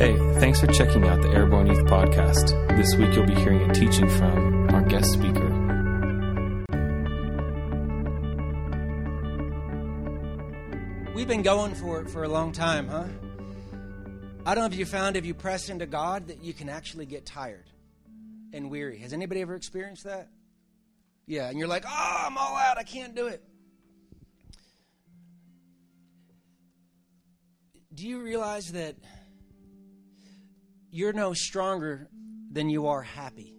Hey, thanks for checking out the Airborne Youth Podcast. This week you'll be hearing a teaching from our guest speaker. We've been going for it for a long time, huh? I don't know if you found if you press into God that you can actually get tired and weary. Has anybody ever experienced that? Yeah, and you're like, oh, I'm all out. I can't do it. Do you realize that you're no stronger than you are happy?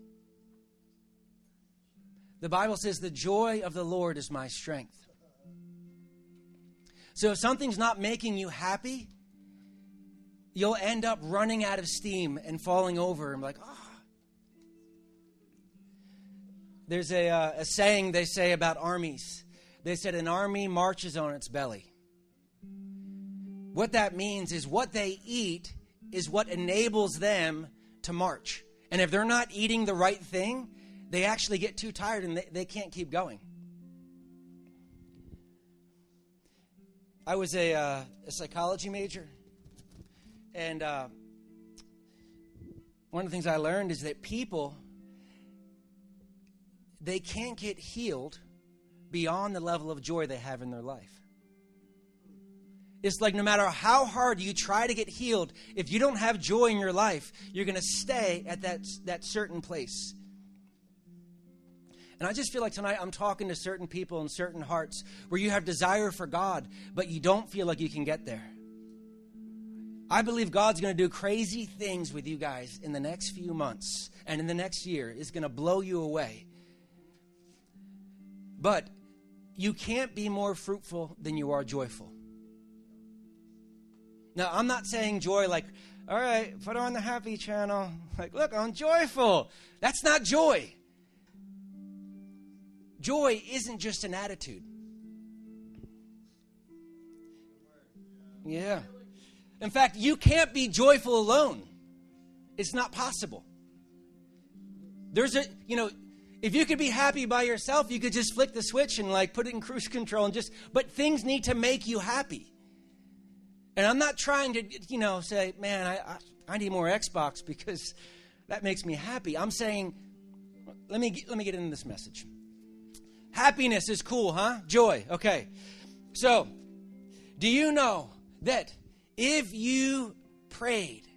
The Bible says, the joy of the Lord is my strength. So if something's not making you happy, you'll end up running out of steam and falling over and like, ah. Oh. There's a, uh, a saying they say about armies. They said an army marches on its belly. What that means is what they eat is what enables them to march. And if they're not eating the right thing, they actually get too tired and they, they can't keep going. I was a, uh, a psychology major, and uh, one of the things I learned is that people they can't get healed beyond the level of joy they have in their life. It's like no matter how hard you try to get healed, if you don't have joy in your life, you're going to stay at that, that certain place. And I just feel like tonight I'm talking to certain people in certain hearts where you have desire for God, but you don't feel like you can get there. I believe God's going to do crazy things with you guys in the next few months and in the next year. is going to blow you away. But you can't be more fruitful than you are joyful. Now, I'm not saying joy like, all right, put on the happy channel. Like, look, I'm joyful. That's not joy. Joy isn't just an attitude. Yeah. In fact, you can't be joyful alone. It's not possible. There's a, you know, if you could be happy by yourself, you could just flick the switch and like put it in cruise control and just, but things need to make you happy. And I'm not trying to, you know, say, man, I, I, I need more Xbox because that makes me happy. I'm saying, let me, let me get into this message. Happiness is cool, huh? Joy. Okay. So, do you know that if you prayed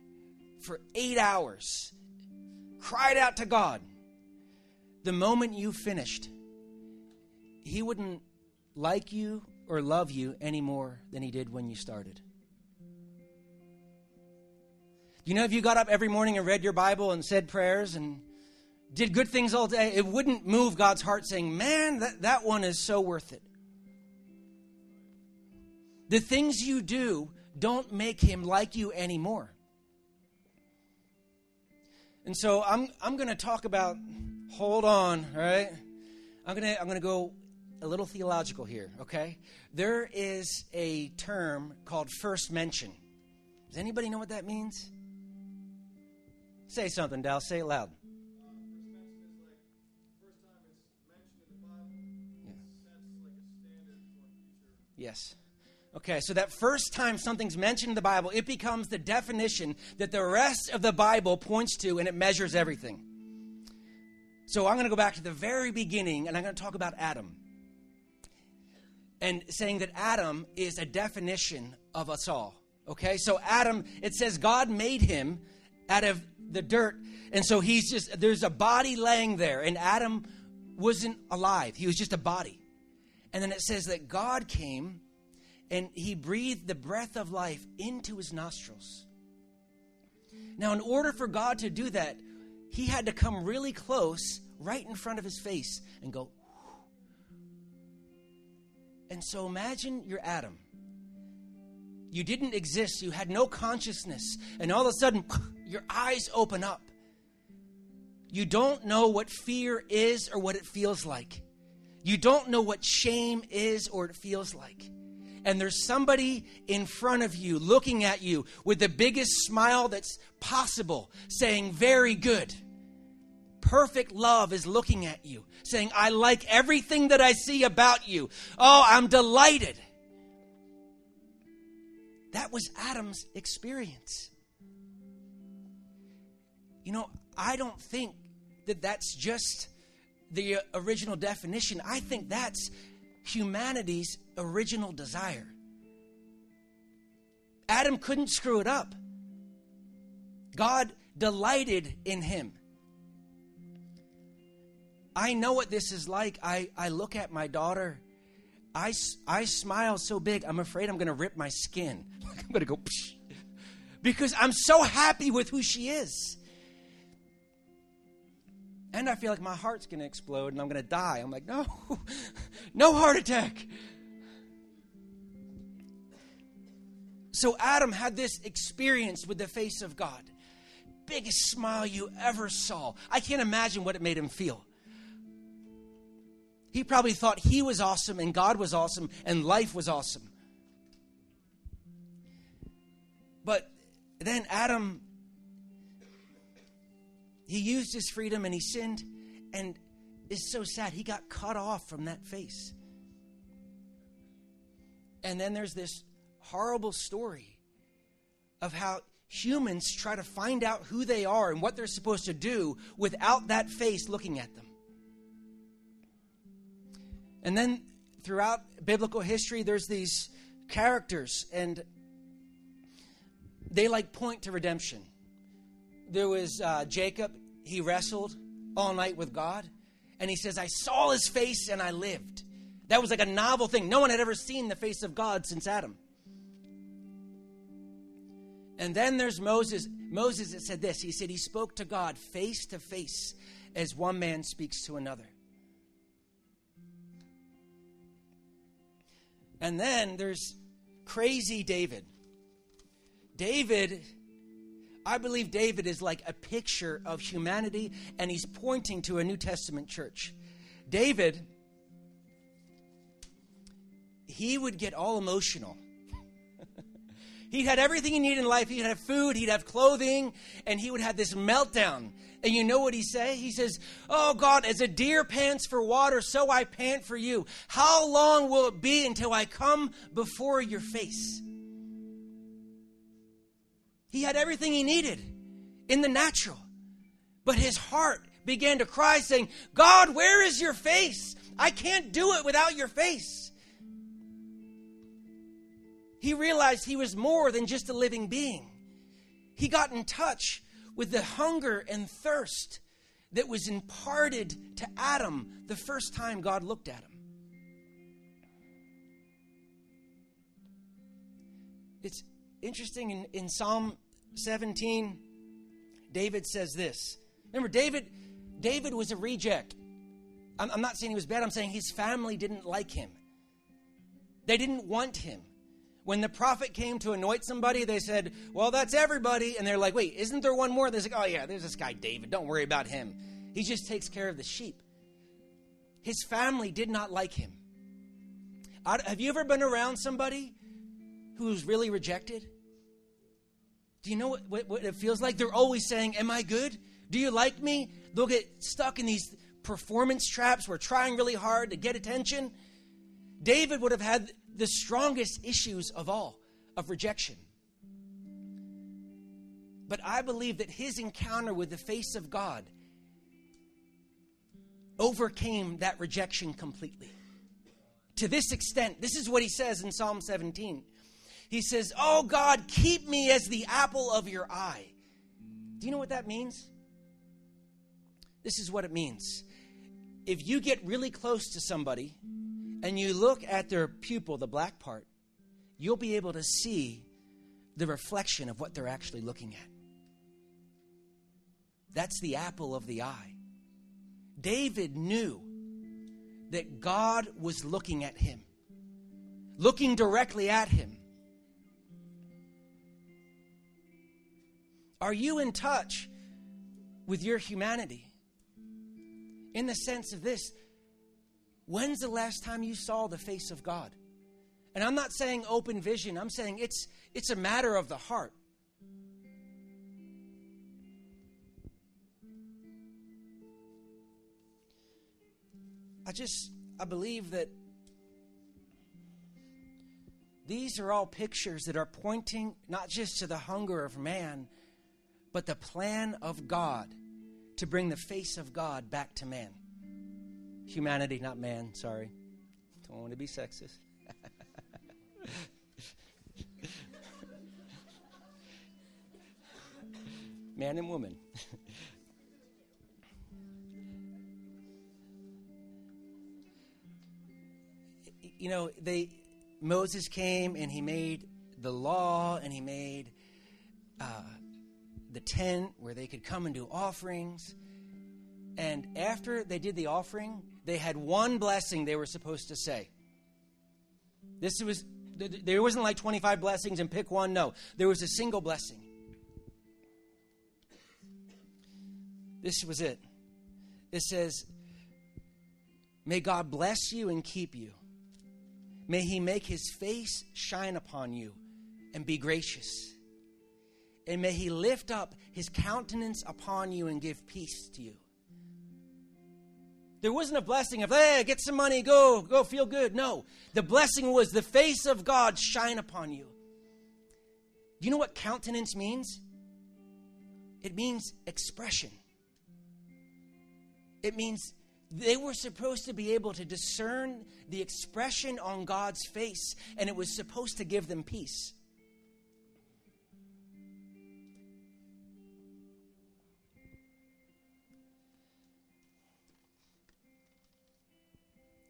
for eight hours, cried out to God, the moment you finished, He wouldn't like you or love you any more than He did when you started? You know, if you got up every morning and read your Bible and said prayers and did good things all day, it wouldn't move God's heart saying, man, that, that one is so worth it. The things you do don't make him like you anymore. And so I'm, I'm going to talk about, hold on, all right? I'm going to I'm going to go a little theological here, okay? There is a term called first mention. Does anybody know what that means? Say something, Dal. Say it loud. Yes. Okay, so that first time something's mentioned in the Bible, it becomes the definition that the rest of the Bible points to and it measures everything. So I'm going to go back to the very beginning and I'm going to talk about Adam. And saying that Adam is a definition of us all. Okay, so Adam, it says God made him out of the dirt. And so he's just, there's a body laying there, and Adam wasn't alive. He was just a body. And then it says that God came and he breathed the breath of life into his nostrils. Now, in order for God to do that, he had to come really close, right in front of his face, and go. And so imagine you're Adam. You didn't exist, you had no consciousness, and all of a sudden, your eyes open up. You don't know what fear is or what it feels like. You don't know what shame is or it feels like. And there's somebody in front of you looking at you with the biggest smile that's possible, saying, Very good. Perfect love is looking at you, saying, I like everything that I see about you. Oh, I'm delighted. That was Adam's experience. You know, I don't think that that's just the uh, original definition. I think that's humanity's original desire. Adam couldn't screw it up. God delighted in him. I know what this is like. I, I look at my daughter. I, I smile so big, I'm afraid I'm going to rip my skin. I'm going to go, Psh, because I'm so happy with who she is. And I feel like my heart's going to explode and I'm going to die. I'm like, no, no heart attack. So Adam had this experience with the face of God. Biggest smile you ever saw. I can't imagine what it made him feel. He probably thought he was awesome and God was awesome and life was awesome. But then Adam, he used his freedom and he sinned, and it's so sad. He got cut off from that face. And then there's this horrible story of how humans try to find out who they are and what they're supposed to do without that face looking at them. And then throughout biblical history, there's these characters, and they like point to redemption. There was uh, Jacob, he wrestled all night with God, and he says, I saw his face and I lived. That was like a novel thing. No one had ever seen the face of God since Adam. And then there's Moses. Moses said this. He said he spoke to God face to face as one man speaks to another. And then there's crazy David. David, I believe David is like a picture of humanity, and he's pointing to a New Testament church. David, he would get all emotional. he'd had everything he needed in life. He'd have food, he'd have clothing, and he would have this meltdown. And you know what he say? He says, "Oh God, as a deer pants for water, so I pant for you. How long will it be until I come before your face?" He had everything he needed in the natural. But his heart began to cry, saying, God, where is your face? I can't do it without your face. He realized he was more than just a living being. He got in touch with the hunger and thirst that was imparted to Adam the first time God looked at him. It's interesting in, in Psalm 17, David says this. Remember, David, David was a reject. I'm, I'm not saying he was bad, I'm saying his family didn't like him. They didn't want him. When the prophet came to anoint somebody, they said, Well, that's everybody. And they're like, Wait, isn't there one more? They're like, Oh, yeah, there's this guy, David. Don't worry about him. He just takes care of the sheep. His family did not like him. Have you ever been around somebody who's really rejected? Do you know what, what, what, it feels like? They're always saying, Am I good? Do you like me? They'll get stuck in these performance traps. We're trying really hard to get attention. David would have had the strongest issues of all of rejection. But I believe that his encounter with the face of God overcame that rejection completely. To this extent, this is what he says in Psalm 17. He says, Oh God, keep me as the apple of your eye. Do you know what that means? This is what it means. If you get really close to somebody and you look at their pupil, the black part, you'll be able to see the reflection of what they're actually looking at. That's the apple of the eye. David knew that God was looking at him, looking directly at him. Are you in touch with your humanity? In the sense of this, when's the last time you saw the face of God? And I'm not saying open vision, I'm saying it's it's a matter of the heart. I just I believe that these are all pictures that are pointing not just to the hunger of man, but the plan of God to bring the face of God back to man. Humanity, not man, sorry. Don't want to be sexist. man and woman. you know, they Moses came and he made the law and he made uh, the tent where they could come and do offerings. And after they did the offering, they had one blessing they were supposed to say. This was there wasn't like 25 blessings and pick one. No, there was a single blessing. This was it. It says, May God bless you and keep you. May he make his face shine upon you and be gracious. And may he lift up his countenance upon you and give peace to you. There wasn't a blessing of, hey, get some money, go, go, feel good. No. The blessing was the face of God shine upon you. Do you know what countenance means? It means expression. It means they were supposed to be able to discern the expression on God's face, and it was supposed to give them peace.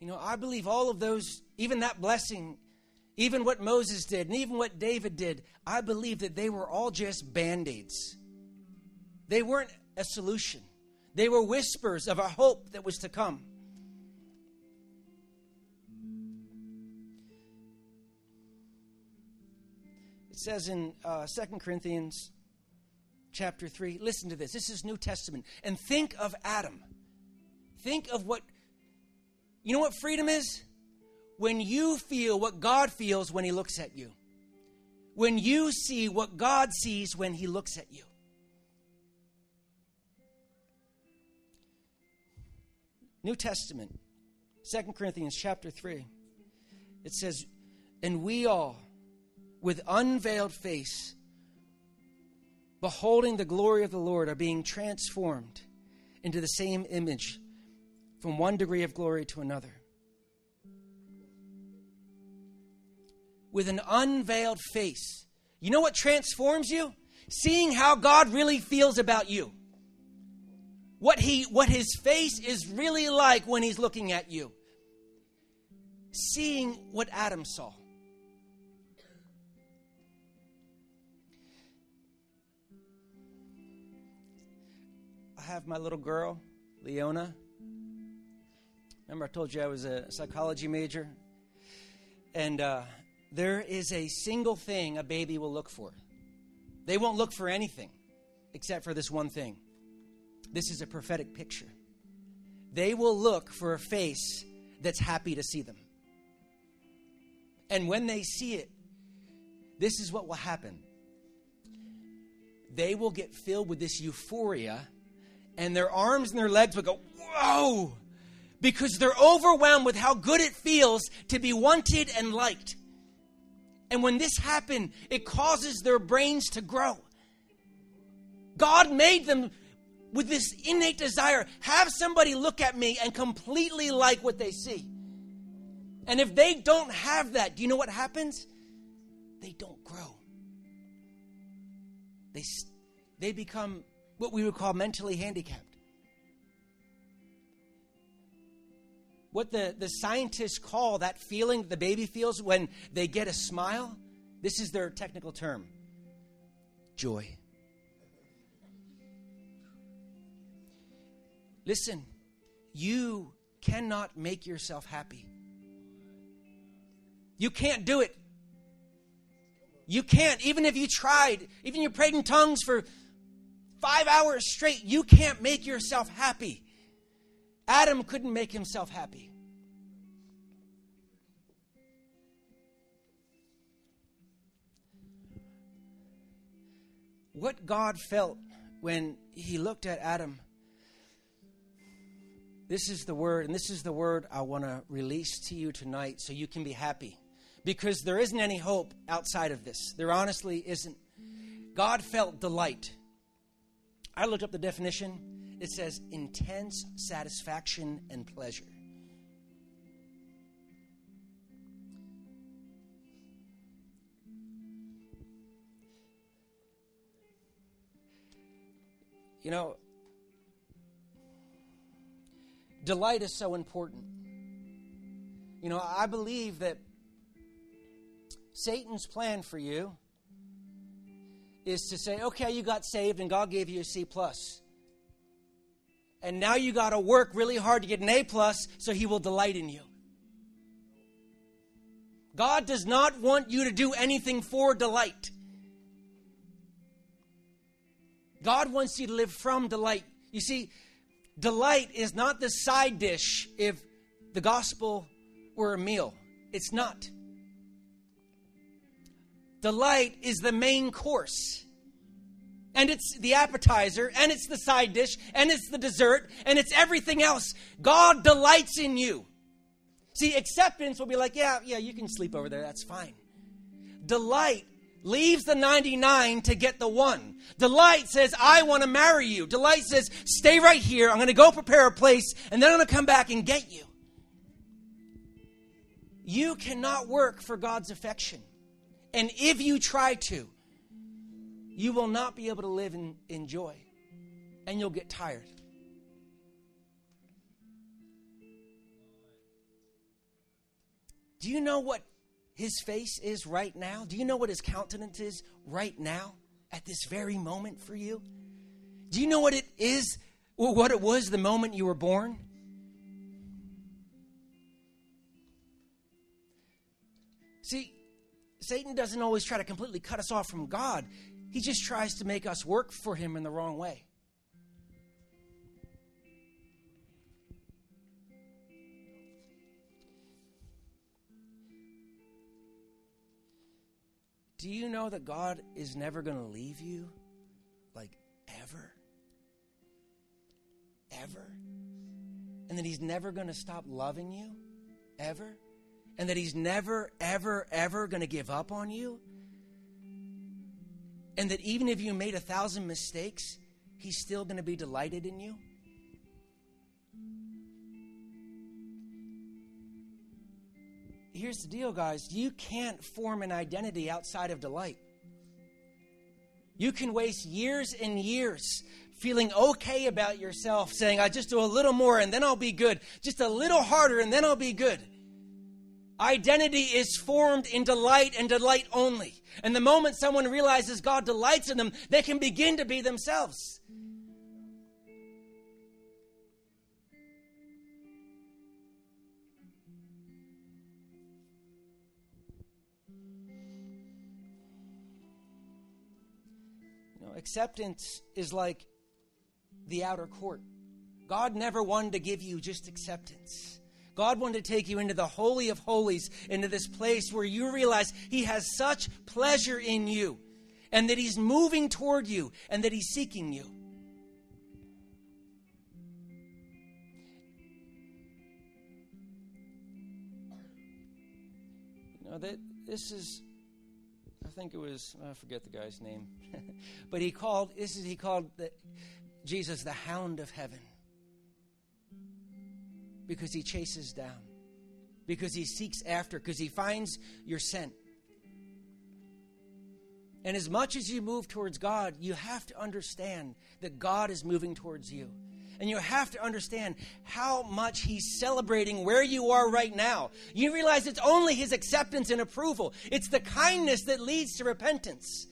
You know, I believe all of those, even that blessing, even what Moses did, and even what David did, I believe that they were all just band aids. They weren't a solution. They were whispers of a hope that was to come. It says in uh, 2 Corinthians chapter 3, listen to this. This is New Testament. And think of Adam. Think of what, you know what freedom is? When you feel what God feels when He looks at you. When you see what God sees when He looks at you. New Testament, Second Corinthians chapter 3. It says, And we all, with unveiled face, beholding the glory of the Lord, are being transformed into the same image from one degree of glory to another. With an unveiled face. You know what transforms you? Seeing how God really feels about you what he what his face is really like when he's looking at you seeing what adam saw i have my little girl leona remember i told you i was a psychology major and uh, there is a single thing a baby will look for they won't look for anything except for this one thing this is a prophetic picture. They will look for a face that's happy to see them. And when they see it, this is what will happen. They will get filled with this euphoria, and their arms and their legs will go, Whoa! Because they're overwhelmed with how good it feels to be wanted and liked. And when this happens, it causes their brains to grow. God made them with this innate desire, have somebody look at me and completely like what they see. And if they don't have that, do you know what happens? They don't grow. They, they become what we would call mentally handicapped. What the, the scientists call that feeling the baby feels when they get a smile, this is their technical term joy. Listen, you cannot make yourself happy. You can't do it. You can't, even if you tried, even you prayed in tongues for five hours straight, you can't make yourself happy. Adam couldn't make himself happy. What God felt when he looked at Adam this is the word, and this is the word I want to release to you tonight so you can be happy. Because there isn't any hope outside of this. There honestly isn't. God felt delight I looked up the definition. It says intense satisfaction and pleasure. You know, delight is so important. You know, I believe that Satan's plan for you is to say, okay, you got saved and God gave you a C plus. And now you got to work really hard to get an A plus so he will delight in you. God does not want you to do anything for delight. God wants you to live from delight. You see, delight is not the side dish if the gospel were a meal. It's not. Delight is the main course. And it's the appetizer, and it's the side dish, and it's the dessert, and it's everything else. God delights in you. See, acceptance will be like, yeah, yeah, you can sleep over there, that's fine. Delight leaves the 99 to get the one. Delight says, I want to marry you. Delight says, stay right here. I'm going to go prepare a place, and then I'm going to come back and get you. You cannot work for God's affection. And if you try to, you will not be able to live in, in joy, and you'll get tired. Do you know what his face is right now? Do you know what his countenance is right now at this very moment for you? Do you know what it is, what it was the moment you were born? See, Satan doesn't always try to completely cut us off from God. He just tries to make us work for him in the wrong way. Do you know that God is never going to leave you? Like, ever? Ever? And that He's never going to stop loving you? Ever? And that He's never, ever, ever going to give up on you? And that even if you made a thousand mistakes, He's still going to be delighted in you? here's the deal, guys. You can't form an identity outside of delight. You can waste years and years feeling okay about yourself, saying, I just do a little more and then I'll be good. Just a little harder and then I'll be good. Identity is formed in delight and delight only. And the moment someone realizes God delights in them, they can begin to be themselves. acceptance is like the outer court. God never wanted to give you just acceptance. God wanted to take you into the Holy of Holies, into this place where you realize He has such pleasure in you, and that He's moving toward you, and that He's seeking you. You know, that this is I think it was I forget the guy's name, but he called this is he called the, Jesus the Hound of Heaven because he chases down, because he seeks after, because he finds your scent. And as much as you move towards God, you have to understand that God is moving towards you. And you have to understand how much He's celebrating where you are right now. You realize it's only His acceptance and approval, it's the kindness that leads to repentance.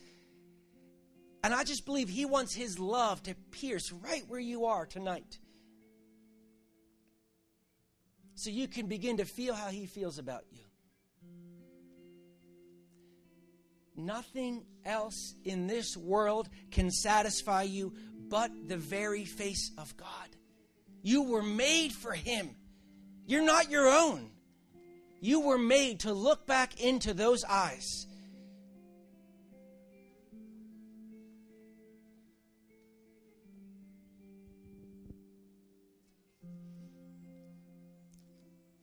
And I just believe He wants His love to pierce right where you are tonight. So you can begin to feel how He feels about you. Nothing else in this world can satisfy you but the very face of God. You were made for Him. You're not your own. You were made to look back into those eyes.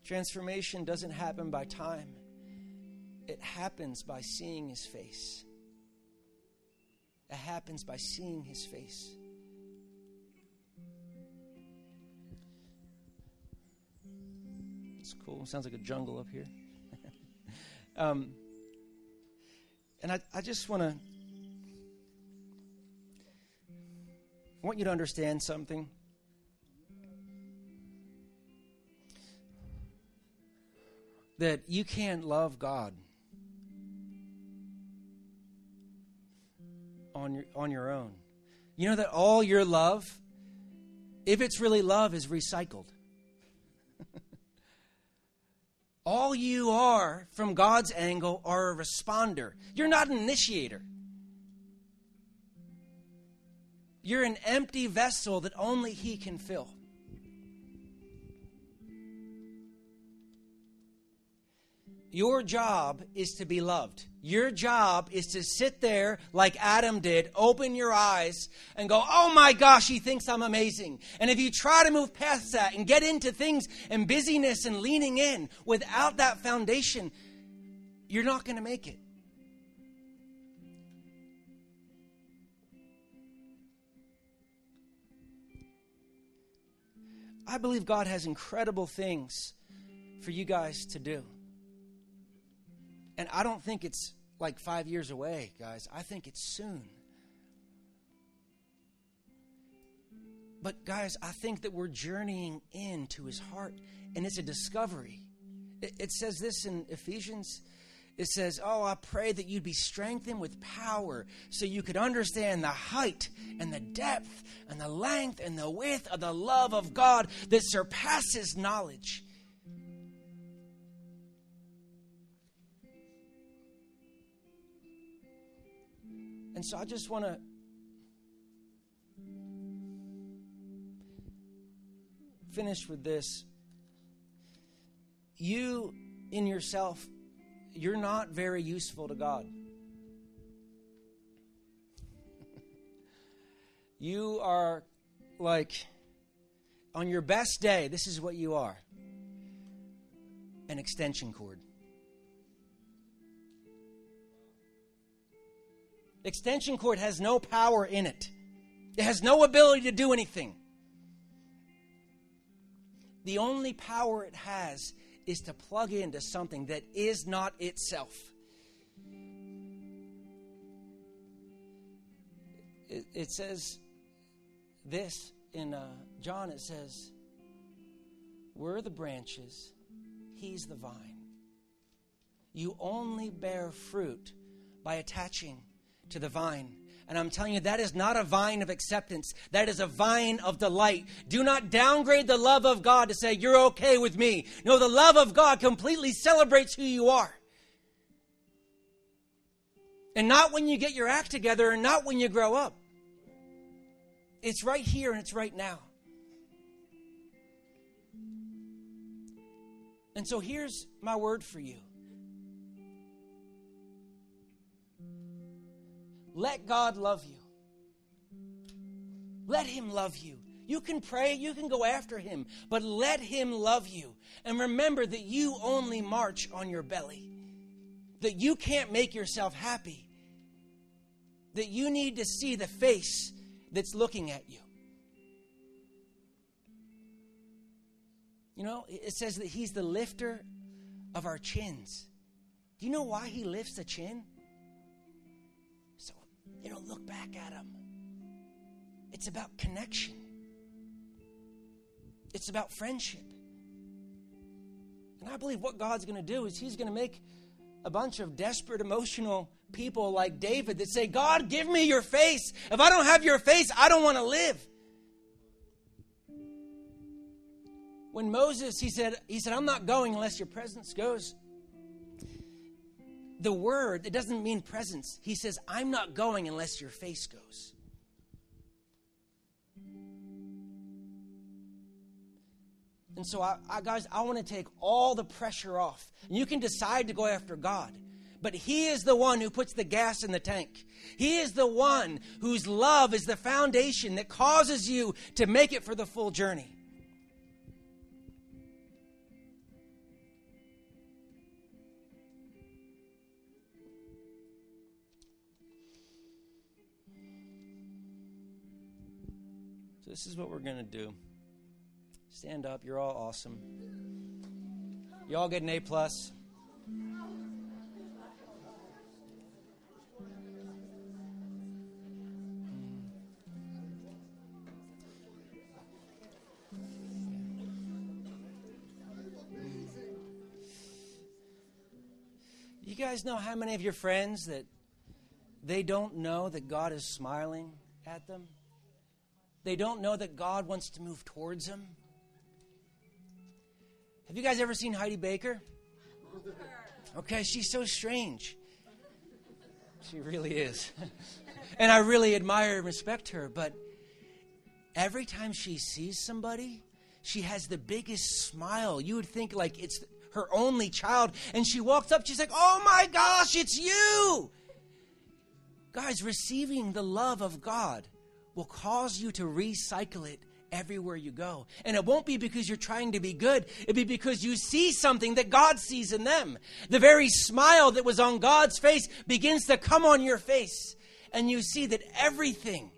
Transformation doesn't happen by time, it happens by seeing His face. It happens by seeing His face. It's cool. Sounds like a jungle up here. um, and I, I just want to. I want you to understand something. That you can't love God on your on your own. You know that all your love, if it's really love, is recycled. all you are from God's angle are a responder. You're not an initiator. You're an empty vessel that only He can fill. Your job is to be loved. Your job is to sit there like Adam did, open your eyes, and go, Oh my gosh, he thinks I'm amazing. And if you try to move past that and get into things and busyness and leaning in without that foundation, you're not going to make it. I believe God has incredible things for you guys to do. And I don't think it's like five years away, guys. I think it's soon. But, guys, I think that we're journeying into his heart, and it's a discovery. It, it says this in Ephesians it says, Oh, I pray that you'd be strengthened with power so you could understand the height and the depth and the length and the width of the love of God that surpasses knowledge. And so I just want to finish with this. You in yourself you're not very useful to God. you are like, on your best day, this is what you are an extension cord. Extension cord has no power in it. It has no ability to do anything. The only power it has is to plug into something that is not itself. It, it says this in uh, John, it says, We're the branches, He's the vine. You only bear fruit by attaching to the vine. And I'm telling you, that is not a vine of acceptance. That is a vine of delight. Do not downgrade the love of God to say, you're okay with me. No, the love of God completely celebrates who you are. And not when you get your act together and not when you grow up. It's right here and it's right now. And so here's my word for you Let God love you. Let Him love you. You can pray, you can go after Him, but let Him love you. And remember that you only march on your belly, that you can't make yourself happy, that you need to see the face that's looking at you. You know, it says that He's the lifter of our chins. Do you know why He lifts a chin? You know, look back at him. It's about connection, it's about friendship. And I believe what God's going to do is He's going to make a bunch of desperate, emotional people like David that say, God, give me your face. If I don't have your face, I don't want to live. When Moses, he said, he said, I'm not going unless your presence goes the word, it doesn't mean presence. He says, I'm not going unless your face goes. And so, I, I, guys, I want to take all the pressure off. And you can decide to go after God. But He is the one who puts the gas in the tank. He is the one whose love is the foundation that causes you to make it for the full journey. This is what we're going to do. Stand up. You're all awesome. You all get an A plus. You guys know how many of your friends that they don't know that God is smiling at them? They don't know that God wants to move towards them. Have you guys ever seen Heidi Baker? Okay, she's so strange. She really is. and I really admire and respect her, but every time she sees somebody, she has the biggest smile. You would think like it's her only child, and she walks up, she's like, Oh my gosh, it's you! Guys, receiving the love of God will cause you to recycle it everywhere you go. And it won't be because you're trying to be good, it'll be because you see something that God sees in them. The very smile that was on God's face begins to come on your face, and you see that everything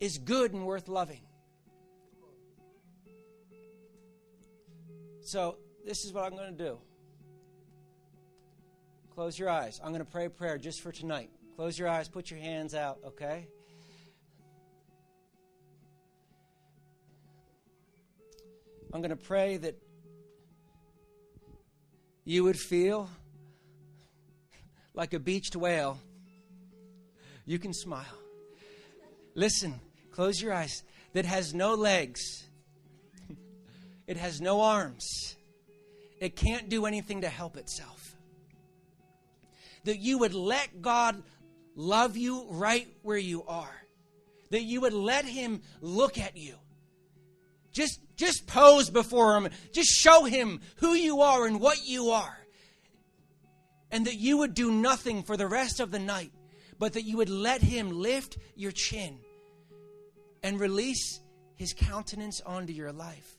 is good and worth loving. So, this is what I'm going to do. Close your eyes. I'm going to pray a prayer just for tonight. Close your eyes, put your hands out, okay? I'm going to pray that you would feel like a beached whale. You can smile. Listen, close your eyes. That has no legs, it has no arms, it can't do anything to help itself. That you would let God love you right where you are. That you would let Him look at you. Just, just pose before Him. Just show Him who you are and what you are. And that you would do nothing for the rest of the night, but that you would let Him lift your chin and release His countenance onto your life.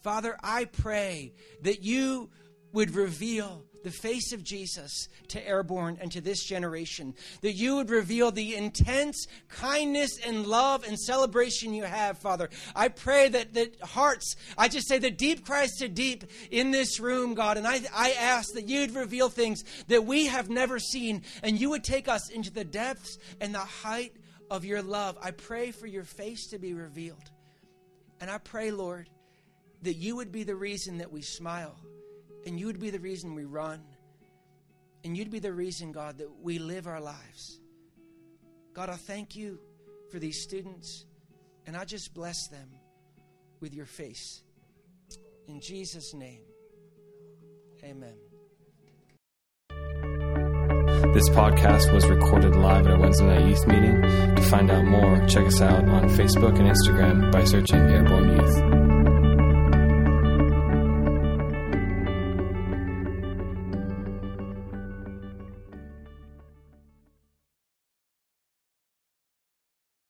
Father, I pray that you would reveal the face of Jesus to Airborne and to this generation. That you would reveal the intense kindness and love and celebration you have, Father. I pray that, that hearts, I just say the deep cries to deep in this room, God. And I, I ask that you'd reveal things that we have never seen and you would take us into the depths and the height of your love. I pray for your face to be revealed. And I pray, Lord, that you would be the reason that we smile and you would be the reason we run. And you'd be the reason, God, that we live our lives. God, I thank you for these students, and I just bless them with your face. In Jesus' name, amen. This podcast was recorded live at our Wednesday night youth meeting. To find out more, check us out on Facebook and Instagram by searching Airborne Youth.